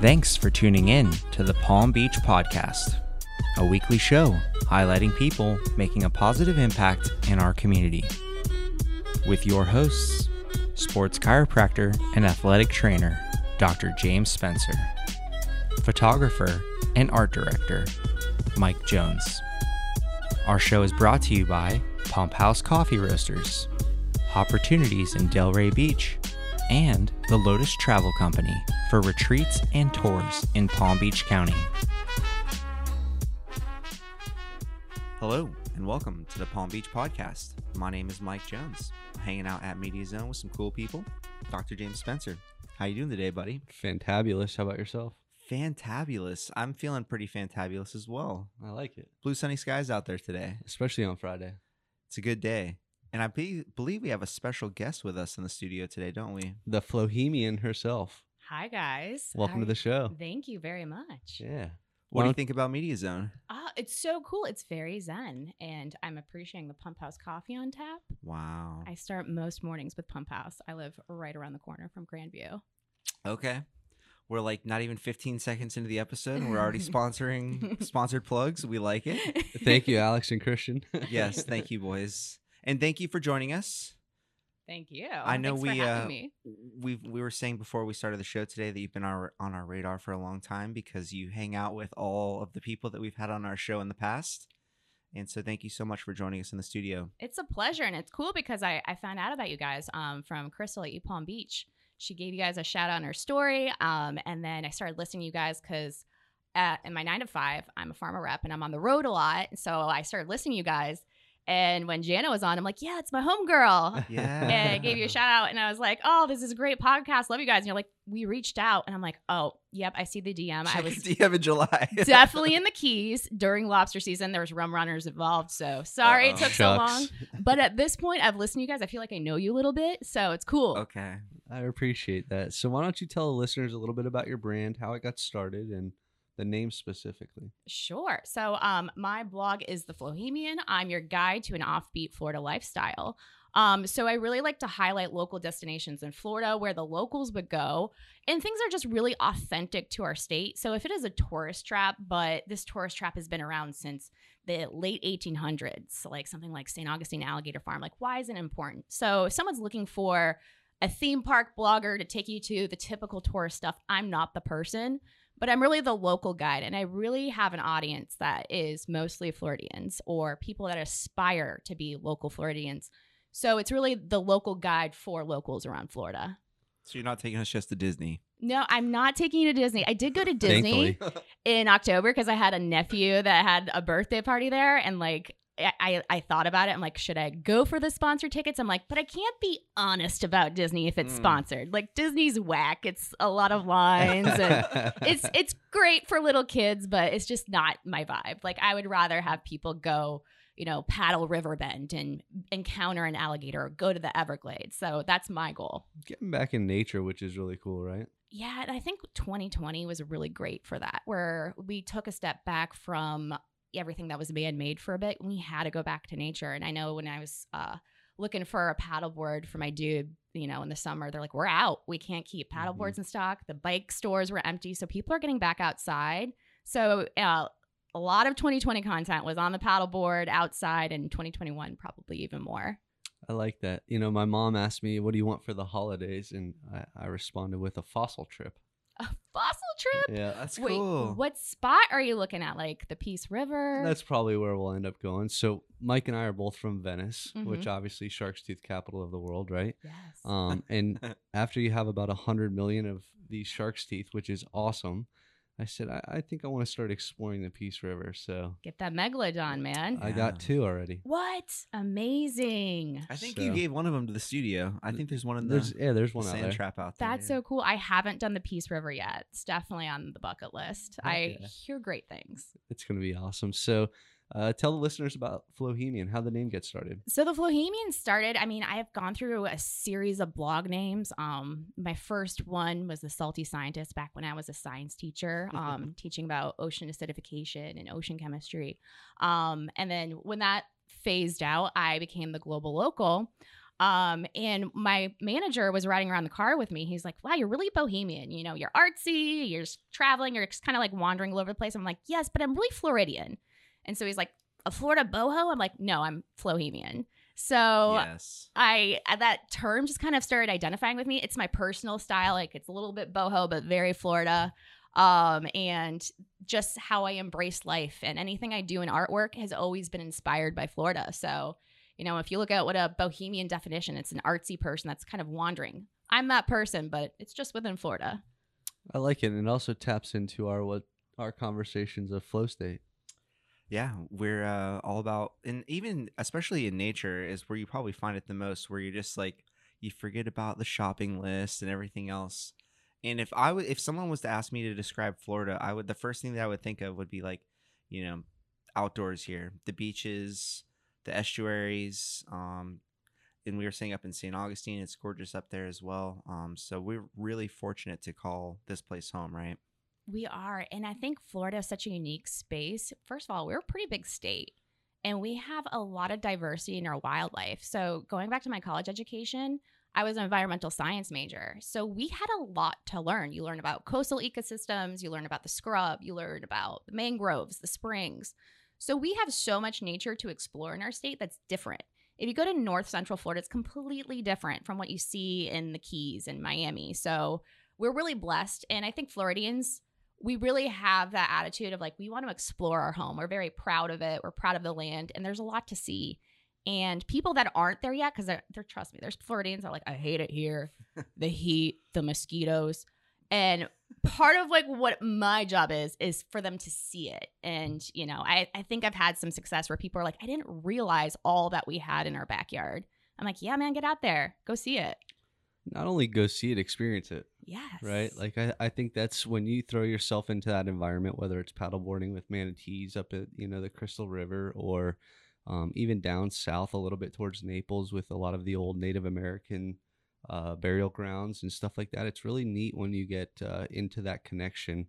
Thanks for tuning in to the Palm Beach Podcast, a weekly show highlighting people making a positive impact in our community. With your hosts, sports chiropractor and athletic trainer, Dr. James Spencer, photographer and art director, Mike Jones. Our show is brought to you by Pump House Coffee Roasters, Hopportunities in Delray Beach, and the Lotus Travel Company for retreats and tours in Palm Beach County. Hello, and welcome to the Palm Beach Podcast. My name is Mike Jones. I'm hanging out at Media Zone with some cool people. Dr. James Spencer. How you doing today, buddy? Fantabulous. How about yourself? Fantabulous. I'm feeling pretty fantabulous as well. I like it, Blue sunny skies out there today. especially on Friday. It's a good day. And I be- believe we have a special guest with us in the studio today, don't we? The Flohemian herself. Hi guys. Welcome to the show. Thank you very much. Yeah. What do you think about Media Zone? Ah, it's so cool. It's very zen, and I'm appreciating the Pump House coffee on tap. Wow. I start most mornings with Pump House. I live right around the corner from Grandview. Okay. We're like not even 15 seconds into the episode and we're already sponsoring sponsored plugs. We like it. Thank you, Alex and Christian. Yes, thank you boys. And thank you for joining us. Thank you. I know Thanks we uh, me. we we were saying before we started the show today that you've been our, on our radar for a long time because you hang out with all of the people that we've had on our show in the past. And so thank you so much for joining us in the studio. It's a pleasure, and it's cool because I, I found out about you guys um, from Crystal at Palm Beach. She gave you guys a shout out on her story, um, and then I started listening to you guys because in my nine to five, I'm a pharma rep and I'm on the road a lot. So I started listening to you guys. And when Jana was on, I'm like, yeah, it's my homegirl. Yeah. and I gave you a shout out, and I was like, oh, this is a great podcast. Love you guys. And you're like, we reached out, and I'm like, oh, yep, I see the DM. I was DM in July. definitely in the Keys during lobster season. There was rum runners involved, so sorry Uh-oh. it took so long. But at this point, I've listened to you guys. I feel like I know you a little bit, so it's cool. okay. I appreciate that. So why don't you tell the listeners a little bit about your brand, how it got started, and the name specifically? Sure. So, um, my blog is The Flohemian. I'm your guide to an offbeat Florida lifestyle. Um, so I really like to highlight local destinations in Florida where the locals would go, and things are just really authentic to our state. So if it is a tourist trap, but this tourist trap has been around since the late 1800s, like something like St. Augustine Alligator Farm, like why is it important? So if someone's looking for a theme park blogger to take you to the typical tourist stuff, I'm not the person but I'm really the local guide, and I really have an audience that is mostly Floridians or people that aspire to be local Floridians. So it's really the local guide for locals around Florida. So you're not taking us just to Disney. No, I'm not taking you to Disney. I did go to Disney in October because I had a nephew that had a birthday party there, and like I, I, thought about it. I'm like, should I go for the sponsored tickets? I'm like, but I can't be honest about Disney if it's Mm. sponsored. Like Disney's whack. It's a lot of lines and it's it's great for little kids, but it's just not my vibe. Like I would rather have people go, you know, paddle Riverbend and encounter an alligator or go to the Everglades. So that's my goal. Getting back in nature, which is really cool, right? Yeah, and I think 2020 was really great for that, where we took a step back from everything that was man made for a bit. We had to go back to nature. And I know when I was uh, looking for a paddleboard for my dude, you know, in the summer, they're like, we're out. We can't keep paddleboards in stock. The bike stores were empty. So people are getting back outside. So, uh, a lot of 2020 content was on the paddleboard outside, and 2021 probably even more. I like that. You know, my mom asked me, "What do you want for the holidays?" and I, I responded with a fossil trip. A fossil trip? Yeah, That's Wait, cool. what spot are you looking at? Like the Peace River? That's probably where we'll end up going. So Mike and I are both from Venice, which Mhm. obviously Shark's Tooth capital of the world, right? yes. Um, and after you have about a hundred million of these shark's teeth, which is awesome, I said I, I think I want to start exploring the Peace River. So Get that megalodon, man. I Yeah. got two already. what? Amazing. I think you So- gave one of them to the studio. I think there's one in the, There's yeah, there's the one out sand there. trap out there. That's so cool. I haven't done the Peace River yet. It's definitely on the bucket list. Heck I yeah. hear great things. It's gonna be awesome. So Uh, tell the listeners about Flohemian, how the name gets started. So the Flohemian started. I mean, I have gone through a series of blog names. Um, my first one was the Salty Scientist back when I was a science teacher, um, teaching about ocean acidification and ocean chemistry. Um, and then when that phased out, I became the global local. Um, and my manager was riding around the car with me. He's like, "Wow, you're really bohemian. You know, you're artsy. You're just traveling. You're just kind of like wandering all over the place." I'm like, "Yes, but I'm really Floridian." And so he's like, "A Florida boho?" I'm like, "No, I'm Flohemian." So yes. I uh, that term just kind of started identifying with me. It's my personal style. Like it's a little bit boho, but very Florida. Um, and just how I embrace life and anything I do in artwork has always been inspired by Florida. So, you know, if you look at what a bohemian definition, it's an artsy person that's kind of wandering. I'm that person, but it's just within Florida. I like it. And it also taps into our what our conversations of flow state. Yeah, we're uh, all about, and even especially in nature is where you probably find it the most, where you're just like you forget about the shopping list and everything else. And if I would, if someone was to ask me to describe Florida, I would the first thing that I would think of would be like, you know, outdoors here, the beaches, the estuaries. Um, and we were staying up in St. Augustine. It's gorgeous up there as well. Um, so we're really fortunate to call this place home, right? We are. And I think Florida is such a unique space. First of all, we're a pretty big state and we have a lot of diversity in our wildlife. So, going back to my college education, I was an environmental science major. So, we had a lot to learn. You learn about coastal ecosystems, you learn about the scrub, you learn about the mangroves, the springs. So, we have so much nature to explore in our state that's different. If you go to North Central Florida, it's completely different from what you see in the Keys and Miami. So, we're really blessed. And I think Floridians, we really have that attitude of like we want to explore our home. We're very proud of it. We're proud of the land, and there's a lot to see. And people that aren't there yet, because they're, they're trust me, there's Floridians that are like, I hate it here, the heat, the mosquitoes, and part of like what my job is is for them to see it. And you know, I I think I've had some success where people are like, I didn't realize all that we had in our backyard. I'm like, yeah, man, get out there, go see it. Not only go see it, experience it. Yes. Right? Like I, I think that's when you throw yourself into that environment, whether it's paddleboarding with manatees up at, you know, the Crystal River or um, even down south a little bit towards Naples with a lot of the old Native American uh, burial grounds and stuff like that. It's really neat when you get uh, into that connection,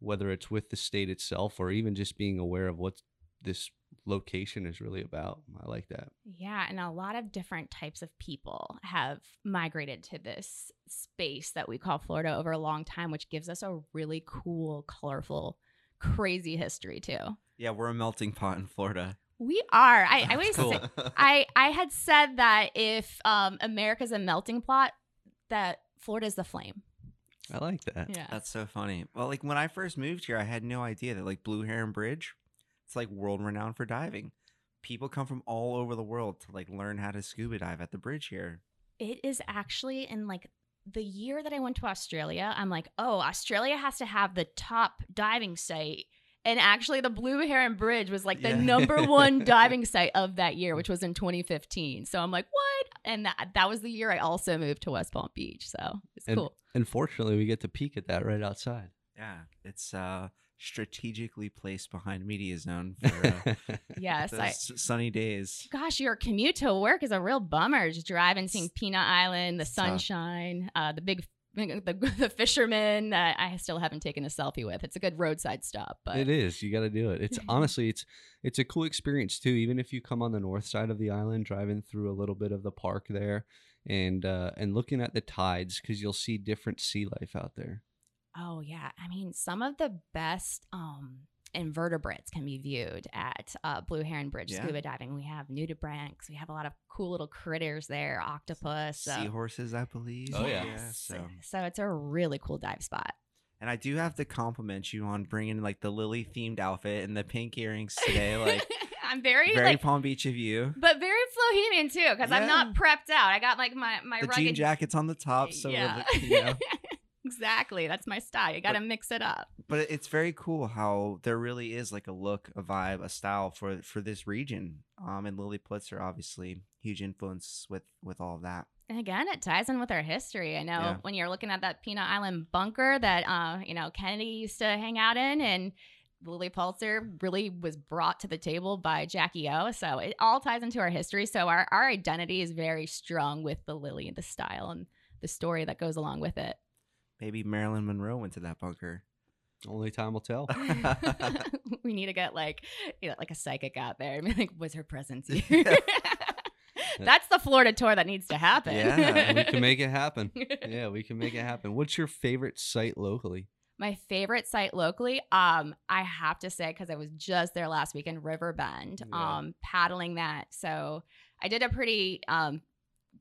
whether it's with the state itself or even just being aware of what this location is really about. I like that. Yeah, and a lot of different types of people have migrated to this space that we call Florida over a long time, which gives us a really cool, colorful, crazy history too. Yeah, we're a melting pot in Florida. We are. I, I always Cool. say, I I had said that if um, America's a melting pot, that Florida's the flame. I like that. Yeah. That's so funny. Well, like when I first moved here, I had no idea that like Blue Heron Bridge, it's like world renowned for diving. People come from all over the world to like learn how to scuba dive at the bridge here. It is actually in like the year that I went to Australia, I'm like, oh, Australia has to have the top diving site. And actually, the Blue Heron Bridge was like the Yeah. number one diving site of that year, which was in 2015. So I'm like, what? And that, that was the year I also moved to West Palm Beach. So it's And- cool. Unfortunately, we get to peek at that right outside. Yeah, it's uh strategically placed behind Media Zone for uh, Yes. I, sunny days. gosh, your commute to work is a real bummer. Just driving, seeing Peanut Island, the sunshine, uh, the big, the, the fishermen that I still haven't taken a selfie with. It's a good roadside stop, but it is. You got to do it. It's honestly, it's it's a cool experience too. Even if you come on the north side of the island, driving through a little bit of the park there, and uh, and looking at the tides because you'll see different sea life out there. Oh yeah, I mean some of the best um invertebrates can be viewed at uh, Blue Heron Bridge Yeah. scuba diving. We have nudibranchs. We have a lot of cool little critters there, octopus. uh, Seahorses, I believe. Oh, yeah. yes. so so it's a really cool dive spot. and I do have to compliment you on bringing like the lily themed outfit and the pink earrings today. Like I'm very, very like, Palm Beach of you. but very Flohemian too, because I'm not prepped out. I got like my my The rugged jean jackets on the top, so yeah. we're, you know. exactly. That's my style. You got to mix it up. but it's very cool how there really is like a look, a vibe, a style for for this region. Um, and Lilly Pulitzer obviously huge influence with with all of that. And again, it ties in with our history. I know Yeah. when you're looking at that Peanut Island bunker that uh, you know Kennedy used to hang out in, and Lilly Pulitzer really was brought to the table by Jackie O. So it all ties into our history. So our our identity is very strong with the Lily and the style and the story that goes along with it. Maybe Marilyn Monroe went to that bunker. Only time will tell. we need to get like you know like a psychic out there and be like, was her presence here? That's the Florida tour that needs to happen. Yeah, we can make it happen. Yeah, we can make it happen. What's your favorite site locally? My favorite site locally, um, I have to say, because I was just there last weekend, River Bend, Yeah. um, paddling that. So I did a pretty um,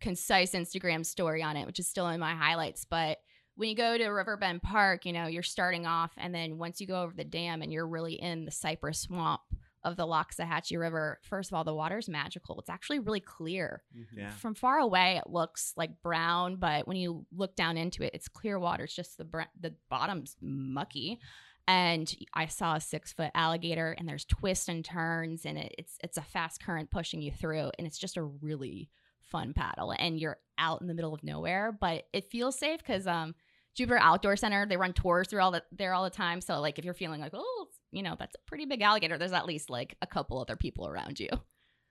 concise Instagram story on it, which is still in my highlights. But when you go to Riverbend Park, you know, you're starting off, and then once you go over the dam and you're really in the cypress swamp of the Loxahatchee River, first of all, the water's magical. It's actually really clear. Yeah. From far away, it looks like brown, but when you look down into it, it's clear water. It's just the br- the bottom's mucky. And I saw a six foot alligator, and there's twists and turns, and it, it's it's a fast current pushing you through, and it's just a really fun paddle. And you're out in the middle of nowhere, but it feels safe because um Jupiter Outdoor Center they run tours through all the there all the time. So like if you're feeling like oh you know that's a pretty big alligator, there's at least like a couple other people around you.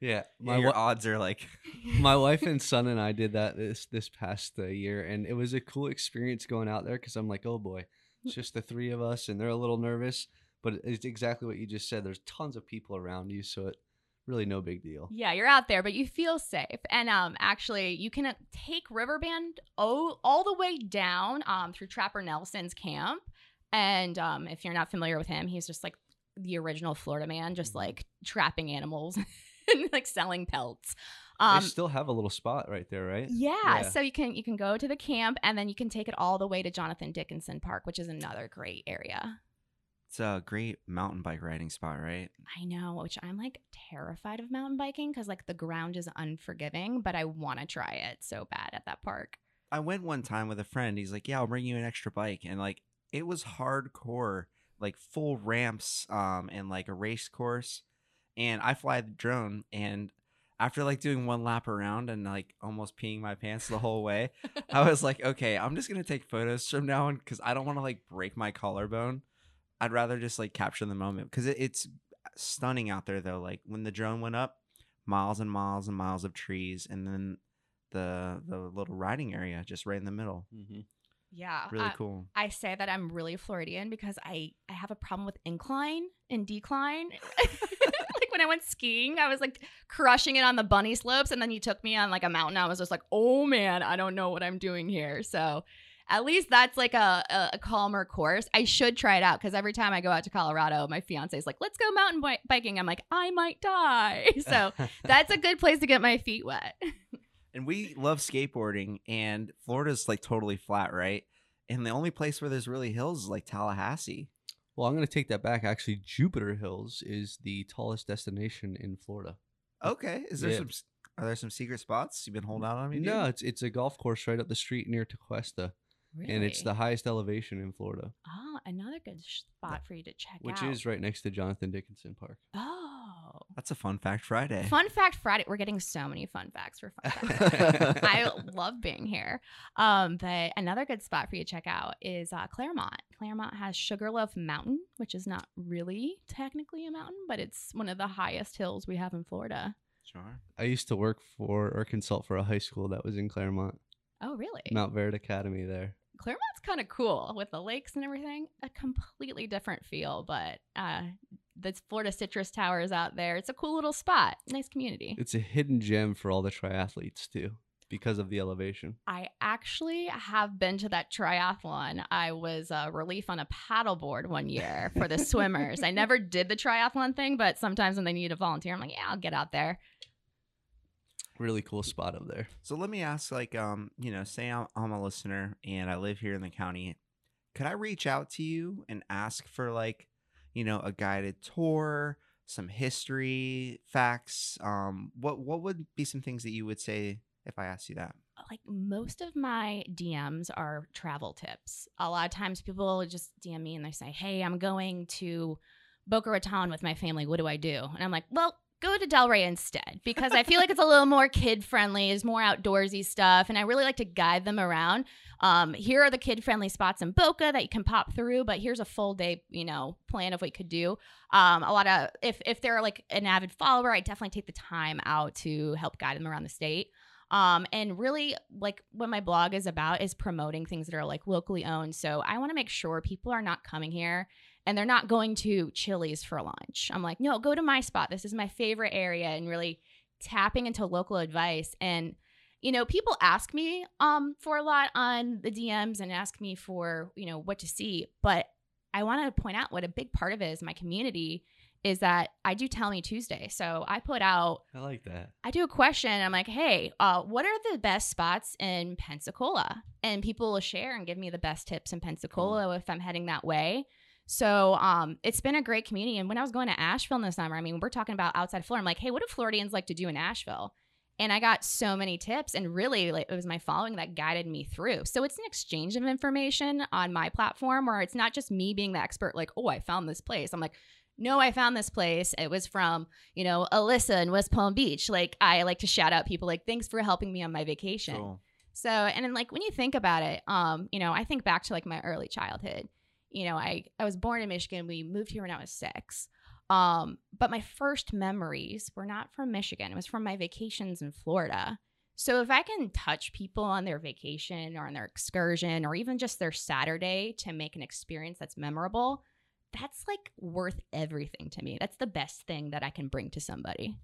Yeah, My my your wa- odds are like my wife and son and I did that this this past uh, year, and it was a cool experience going out there because I'm like, oh boy, it's just the three of us, and they're a little nervous, but it's exactly what you just said. There's tons of people around you, so it really no big deal. Yeah, you're out there, but you feel safe. And um, actually, you can uh, take Riverbend all, all the way down um, through Trapper Nelson's camp. And um, if you're not familiar with him, he's just like the original Florida man, just Mhm. like trapping animals and like selling pelts. they Um, still have a little spot right there, right? yeah, Yeah. so you can you can go to the camp and then you can take it all the way to Jonathan Dickinson Park, which is another great area. It's a great mountain bike riding spot, right? I know, which I'm like terrified of mountain biking because like the ground is unforgiving, but I want to try it so bad at that park. I went one time with a friend. He's like, "Yeah, I'll bring you an extra bike," and like it was hardcore, like full ramps, um, and like a race course. And I fly the drone, and after like doing one lap around and like almost peeing my pants the whole way, I was like, "Okay, I'm just gonna take photos from now on because I don't want to like break my collarbone. I'd rather just like capture the moment because it, it's stunning out there though. Like when the drone went up, miles and miles and miles of trees, and then the the little riding area just right in the middle. Mm-hmm. Yeah. Really I, cool. I say that I'm really Floridian because I, I have a problem with incline and decline. like when I went skiing, I was like crushing it on the bunny slopes. And then you took me on like a mountain. I was just like, oh man, I don't know what I'm doing here. So at least that's like a, a, a calmer course. I should try it out because every time I go out to Colorado, my fiance is like, let's go mountain bi- biking. I'm like, I might die. So that's a good place to get my feet wet. And we love skateboarding, and Florida's like totally flat, right? And the only place where there's really hills is like Tallahassee. Well, I'm going to take that back. Actually, Jupiter Hills is the tallest destination in Florida. Okay, is there Yeah. some? Are there some secret spots you've been holding out on me? No, dude? it's it's a golf course right up the street near Tequesta, and it's the highest elevation in Florida, Oh, another good spot for you to check out. which out. is right next to Jonathan Dickinson Park. Oh. that's a fun fact Friday. Fun fact Friday. We're getting so many fun facts for fun facts. I love being here. Um, but another good spot for you to check out is uh, Clermont. Clermont has Sugarloaf Mountain, which is not really technically a mountain, but it's one of the highest hills we have in Florida. Sure. I used to work for or consult for a high school that was in Clermont, Oh, really? Montverde Academy there. Clermont's kind of cool with the lakes and everything. A completely different feel, but uh, the Florida Citrus Tower is out there. It's a cool little spot. Nice community. It's a hidden gem for all the triathletes too, because of the elevation. I actually have been to that triathlon. I was uh, relief on a paddleboard one year for the swimmers. I never did the triathlon thing, but sometimes when they need a volunteer, I'm like, yeah, I'll get out there. Really cool spot up there. So let me ask, like, um, you know, say I'm, I'm a listener and I live here in the county. Could I reach out to you and ask for like, you know, a guided tour, some history, facts? Um, what what would be some things that you would say if I asked you that? Like most of my DMs are travel tips. A lot of times people just DM me and they say, hey, I'm going to Boca Raton with my family. What do I do? And I'm like, well, go to Delray instead because I feel like it's a little more kid friendly, is more outdoorsy stuff, and I really like to guide them around. Um, here are the kid friendly spots in Boca that you can pop through, but here's a full day, you know, plan of what you could do. Um, a lot of if if they're like an avid follower, I definitely take the time out to help guide them around the state. Um, and really like what my blog is about is promoting things that are like locally owned. So I want to make sure people are not coming here and they're not going to Chili's for lunch. I'm like, no, go to my spot. This is my favorite area and really tapping into local advice and you know people ask me um for a lot on the dms and ask me for you know what to see but i want to point out what a big part of it is my community is that i do tell me tuesday so i put out I like that. I do a question. I'm like, hey, uh, what are the best spots in Pensacola? And people will share and give me the best tips in Pensacola if I'm heading that way. So um, it's been a great community. And when I was going to Asheville this summer, I mean, we're talking about outside Florida. I'm like, hey, what do Floridians like to do in Asheville? And I got so many tips, and really, like, it was my following that guided me through. So it's an exchange of information on my platform, where it's not just me being the expert, like, oh, I found this place. I'm like, no, I found this place. It was from, you know, Alyssa in West Palm Beach. Like, I like to shout out people like, thanks for helping me on my vacation. Cool. So, and then like when you think about it, um, you know, I think back to like my early childhood. You know, I I was born in Michigan. We moved here when I was six. Um, but my first memories were not from Michigan. It was from my vacations in Florida. So if I can touch people on their vacation or on their excursion or even just their Saturday to make an experience that's memorable, that's like worth everything to me. That's the best thing that I can bring to somebody.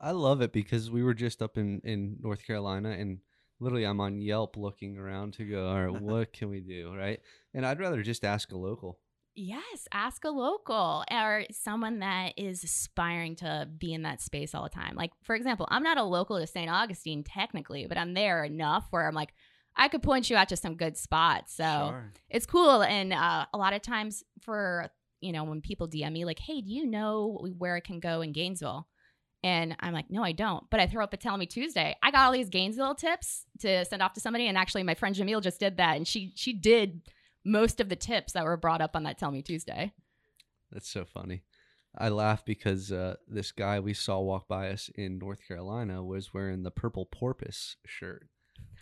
I love it because we were just up in in North Carolina and literally I'm on Yelp looking around to go, all right, what can we do, right? And I'd rather just ask a local. Yes, ask a local or someone that is aspiring to be in that space all the time. Like, for example, I'm not a local to St. Augustine technically, but I'm there enough where I'm like, I could point you out to some good spots. So Sure. it's cool. And uh, a lot of times for, you know, when people DM me, like, hey, do you know where I can go in Gainesville? And I'm like, no, I don't. But I throw up a Tell Me Tuesday. I got all these Gainesville tips to send off to somebody. And actually, my friend Jamil just did that. And she she did most of the tips that were brought up on that Tell Me Tuesday. That's so funny. I laugh because uh, this guy we saw walk by us in North Carolina was wearing the Purple Porpoise shirt,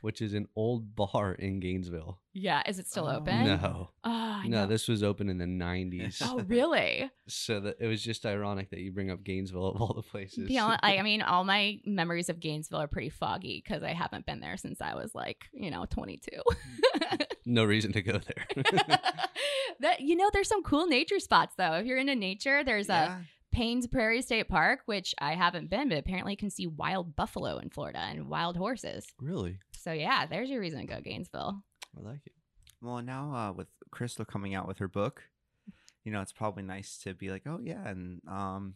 which is an old bar in Gainesville. Yeah. Is it still Oh. open? No, Oh, no, know. this was open in the '90s. Oh, really? So that it was just ironic that you bring up Gainesville of all the places. Be honest, I, I mean, all my memories of Gainesville are pretty foggy because I haven't been there since I was like, you know, 22. no reason to go there. that you know, there's some cool nature spots though. If you're into nature, there's a Paynes Prairie State Park, which I haven't been, but apparently you can see wild buffalo in Florida and wild horses. really, So yeah, there's your reason to go Gainesville. I like it. Well, now uh, with Crystal coming out with her book, you know, it's probably nice to be like, oh yeah, and um,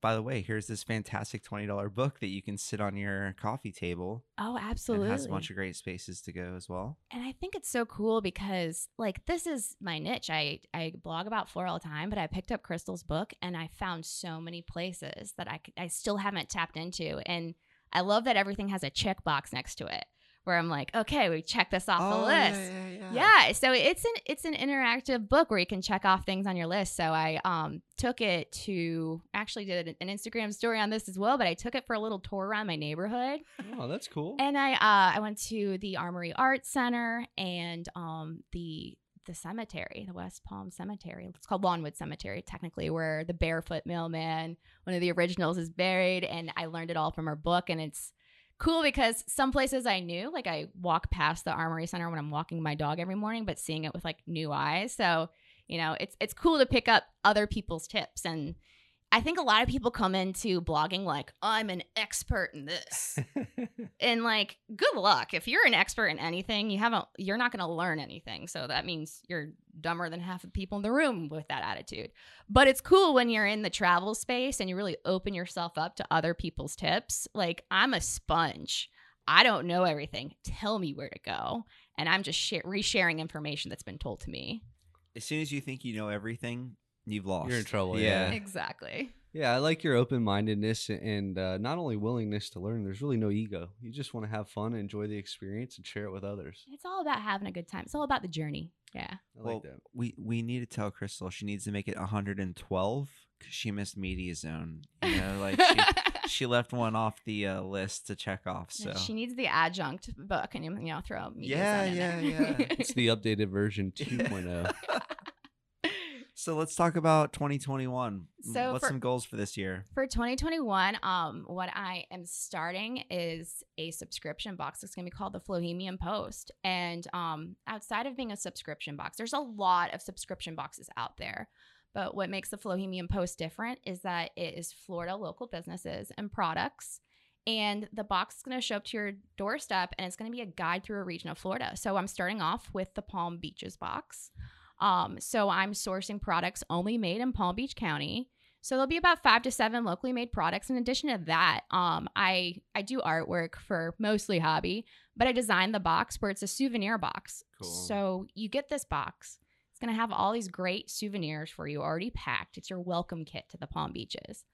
by the way, here's this fantastic twenty dollar book that you can sit on your coffee table. Oh, absolutely. it has a bunch of great spaces to go as well. and I think it's so cool because like this is my niche. I I blog about floor all the time, but I picked up Crystal's book and I found so many places that I I still haven't tapped into, and I love that everything has a checkbox next to it where I'm like, okay, we check this off the list. Oh, yeah, Yeah, so it's an it's an interactive book where you can check off things on your list. So I um took it to actually did an Instagram story on this as well, but I took it for a little tour around my neighborhood. Oh, that's cool. And I uh I went to the Armory Arts Center and um the the cemetery, the West Palm Cemetery. It's called Lawnwood Cemetery, technically, where the barefoot mailman, one of the originals, is buried. And I learned it all from her book. And it's cool because some places I knew, like I walk past the Armory Center when I'm walking my dog every morning, but seeing it with like new eyes. So, you know, it's it's cool to pick up other people's tips. And I think a lot of people come into blogging like, I'm an expert in this. And like good luck. If you're an expert in anything you haven't you're not going to learn anything. So that means you're dumber than half the people in the room with that attitude. But it's cool when you're in the travel space and you really open yourself up to other people's tips. Like i'm a sponge. I don't know everything. Tell me where to go. And i'm just share- resharing information that's been told to me. As soon as you think you know everything, you've lost. You're in trouble, Yeah. yeah. exactly yeah, I like your open mindedness and uh, not only willingness to learn. There's really no ego. You just want to have fun, enjoy the experience, and share it with others. it's all about having a good time it's all about the journey yeah I Well, like that. we we need to tell Crystal she needs to make it 112 because she missed Media Zone. You know, like she, she left one off the uh, list to check off. So she needs the adjunct book and you know throw media Yeah, zone in yeah, there. yeah. It's the updated version oh. 2.0. so let's talk about 2021. So what's for- some goals for this year? For 2021, um, what I am starting is a subscription box. It's going to be called the Flohemian Post. And um, outside of being a subscription box, there's a lot of subscription boxes out there. But what makes the Flohemian Post different is that it is Florida local businesses and products. And the box is going to show up to your doorstep and it's going to be a guide through a region of Florida. So I'm starting off with the Palm Beaches box. Um, so I'm sourcing products only made in Palm Beach County. So there'll be about five to seven locally made products. In addition to that, um, I I do artwork for mostly hobby, but I designed the box where it's a souvenir box. Cool. So you get this box. It's gonna have all these great souvenirs for you already packed. It's your welcome kit to the Palm Beaches.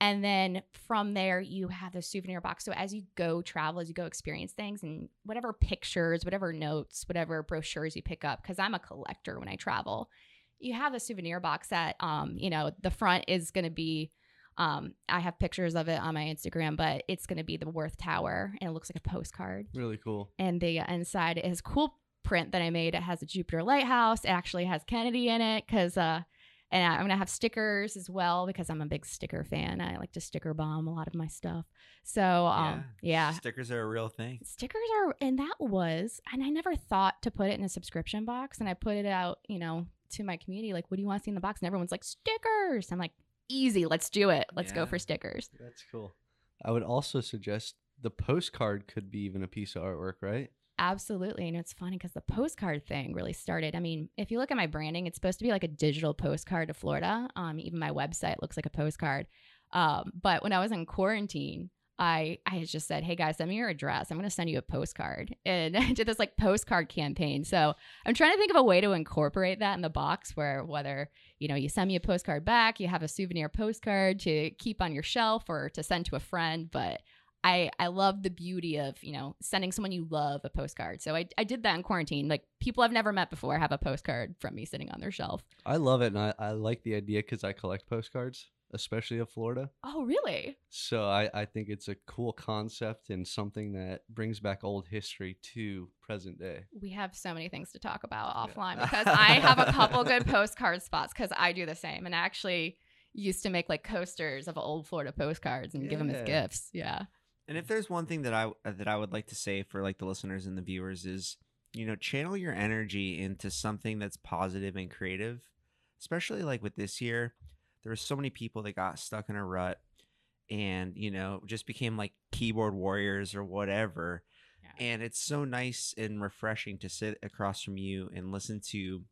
And then from there, you have the souvenir box. So as you go travel, as you go experience things, and whatever pictures, whatever notes, whatever brochures you pick up, because I'm a collector when I travel, you have a souvenir box that, um, you know, the front is going to be. Um, I have pictures of it on my Instagram, but it's going to be the Worth Tower, and it looks like a postcard. Really cool. And the inside is cool print that I made. It has a Jupiter lighthouse. It actually has Kennedy in it because uh, and I'm gonna have stickers as well because I'm a big sticker fan. I like to sticker bomb a lot of my stuff. So um, yeah. Stickers are a real thing. stickers are, and that was, and I never thought to put it in a subscription box, and I put it out, you know, to my community, like, what do you want to see in the box? And everyone's like, stickers. I'm like, easy, let's do it. Let's go for stickers. That's cool. I would also suggest the postcard could be even a piece of artwork, right? Absolutely. And it's funny because the postcard thing really started. I mean, if you look at my branding, it's supposed to be like a digital postcard to Florida. Um, even my website looks like a postcard. Um, but when I was in quarantine, I I just said, "Hey guys, send me your address. I'm going to send you a postcard." And I did this like postcard campaign. So I'm trying to think of a way to incorporate that in the box, where whether you know you send me a postcard back, you have a souvenir postcard to keep on your shelf or to send to a friend. But I I love the beauty of you know sending someone you love a postcard. So I I did that in quarantine. Like people I've never met before have a postcard from me sitting on their shelf. I love it, and I, I like the idea because I collect postcards, especially of Florida. Oh really? So I, I think it's a cool concept and something that brings back old history to present day. We have so many things to talk about Yeah. offline because I have a couple good postcard spots because I do the same and I actually used to make like coasters of old Florida postcards and give them as gifts. Yeah. And if there's one thing that I uh, that I would like to say for like the listeners and the viewers is, you know, channel your energy into something that's positive and creative. Especially like with this year, there were so many people that got stuck in a rut and, you know, just became like keyboard warriors or whatever. Yeah. And it's so nice and refreshing to sit across from you and listen to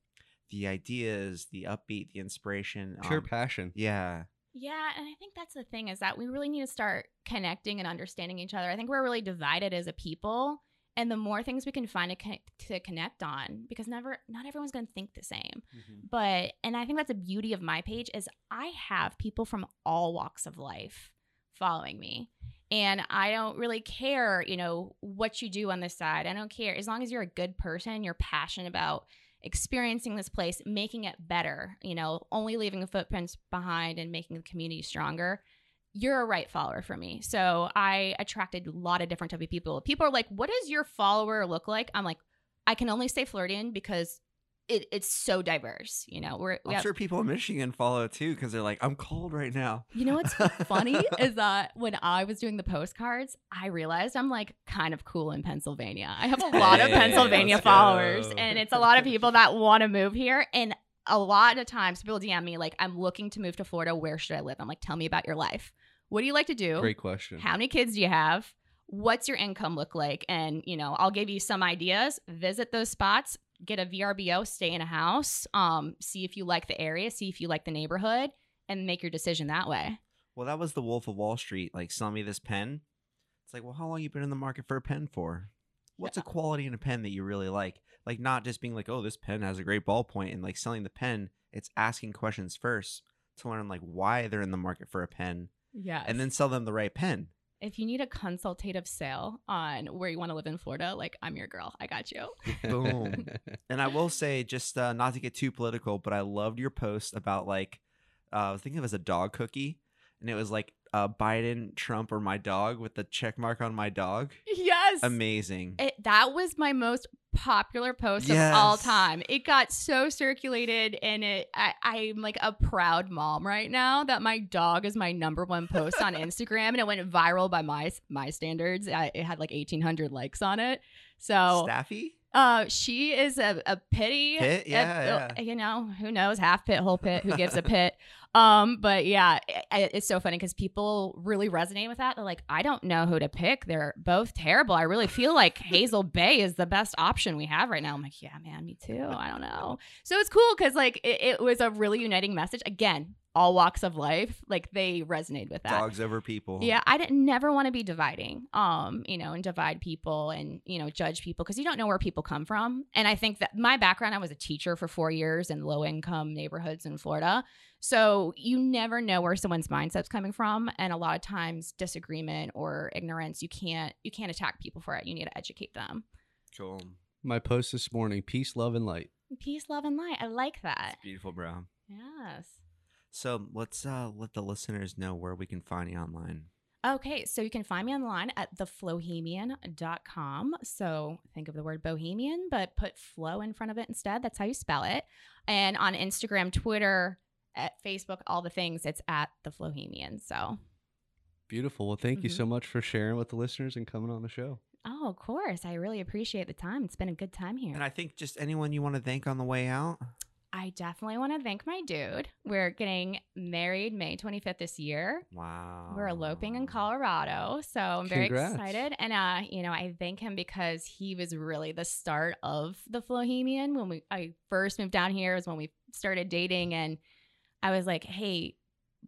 the ideas, the upbeat, the inspiration. Pure um, passion. yeah. Yeah, and I think that's the thing is that we really need to start connecting and understanding each other. I think we're really divided as a people, and the more things we can find to connect, to connect on, because never not everyone's going to think the same. Mm-hmm. But and I think that's the beauty of my page is I have people from all walks of life following me. And I don't really care, you know, what you do on this side. I don't care as long as you're a good person, you're passionate about experiencing this place, making it better, you know, only leaving footprints behind and making the community stronger. You're a right follower for me. So I attracted a lot of different type of people. People are like, what does your follower look like? I'm like, I can only say Floridian because it, it's so diverse. You know, we're we I'm have, sure people in Michigan follow too because they're like, I'm cold right now. you know what's funny is that when I was doing the postcards, I realized I'm like kind of cool in Pennsylvania. I have a lot of Pennsylvania followers, go. and it's a lot of people that want to move here. And a lot of times people DM me like, I'm looking to move to Florida. Where should I live? I'm like, tell me about your life. What do you like to do? Great question. How many kids do you have? What's your income look like? And, you know, I'll give you some ideas. Visit those spots, get a VRBO, stay in a house, um, see if you like the area, see if you like the neighborhood, and make your decision that way. Well, that was the Wolf of Wall Street. Like, sell me this pen. It's like, well, how long you been in the market for a pen for? What's a quality in a pen that you really like? Like, not just being like, oh, this pen has a great ballpoint, and like selling the pen. It's asking questions first to learn like why they're in the market for a pen, Yeah. and then sell them the right pen. If you need a consultative sale on where you want to live in Florida, like I'm your girl. I got you. Boom. And I will say, just uh, not to get too political, but I loved your post about like, uh, I was thinking of it as a dog cookie, and it was like uh, Biden, Trump, or my dog with the check mark on my dog. Yes. Amazing. It, that was my most popular post of all time. It got so circulated, and it I, I'm like a proud mom right now that my dog is my number one post on Instagram, and it went viral by my my standards. I, it had like 1,800 likes on it. So Staffy? Uh, she is a, a pity. Pit? a- Yeah, You know, who knows? Half pit, whole pit. Who gives a pit? Um, but yeah, it, it's so funny because people really resonate with that. They're like, I don't know who to pick. They're both terrible. I really feel like Hazel Bay is the best option we have right now. I'm like, yeah, man, me too. I don't know. So it's cool because like it, it was a really uniting message. Again, all walks of life, like they resonate with that. Dogs over people. Yeah, I didn't never want to be dividing, um, you know, and divide people and you know judge people because you don't know where people come from. And I think that my background, I was a teacher for four years in low income neighborhoods in Florida, so you never know where someone's mindset's coming from. And a lot of times, disagreement or ignorance, you can't you can't attack people for it. You need to educate them. Cool. My post this morning: peace, love, and light. Peace, love, and light. I like that. It's beautiful, bro. Yes. So let's uh, let the listeners know where we can find you online. Okay, so you can find me online at theflohemian.com. So think of the word bohemian, but put flow in front of it instead. That's how you spell it. And on Instagram, Twitter, at Facebook, all the things, it's at the Flohemian. So, Beautiful. Well, thank you Mhm. so much for sharing with the listeners and coming on the show. oh, of course, I really appreciate the time. It's been a good time here. And I think just anyone you want to thank on the way out. I definitely want to thank my dude. We're getting married May 25th this year. Wow. We're eloping in Colorado, so I'm very Congrats. excited. And uh, you know, I thank him because he was really the start of the Flohemian. When we I first moved down here was when we started dating, and I was like, "Hey,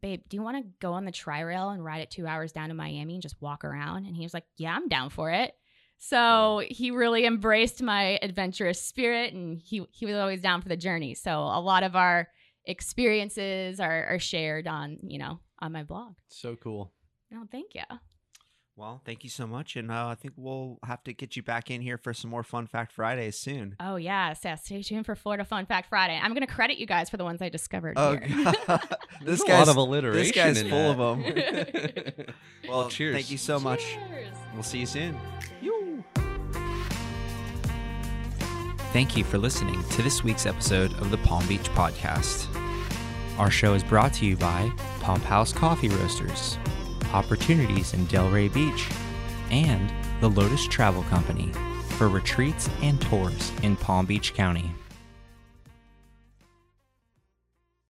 babe, do you want to go on the tri rail and ride it two hours down to Miami and just walk around?" And he was like, "Yeah, I'm down for it." So he really embraced my adventurous spirit, and he he was always down for the journey. So a lot of our experiences are, are shared on you know on my blog. So cool. No, thank you. Well, thank you so much, and uh, I think we'll have to get you back in here for some more Fun Fact Fridays soon. Oh yes, yes. Stay tuned for Florida Fun Fact Friday. I'm going to credit you guys for the ones I discovered. Oh, here. God. There's this a guy's lot of alliteration. this guy's in full that. of them. well, cheers. Thank you so much. Cheers. We'll see you soon. Thank you for listening to this week's episode of the Palm Beach Podcast. Our show is brought to you by Pump House Coffee Roasters, Hopportunities in Delray Beach, and the Lotus Travel Company for retreats and tours in Palm Beach County.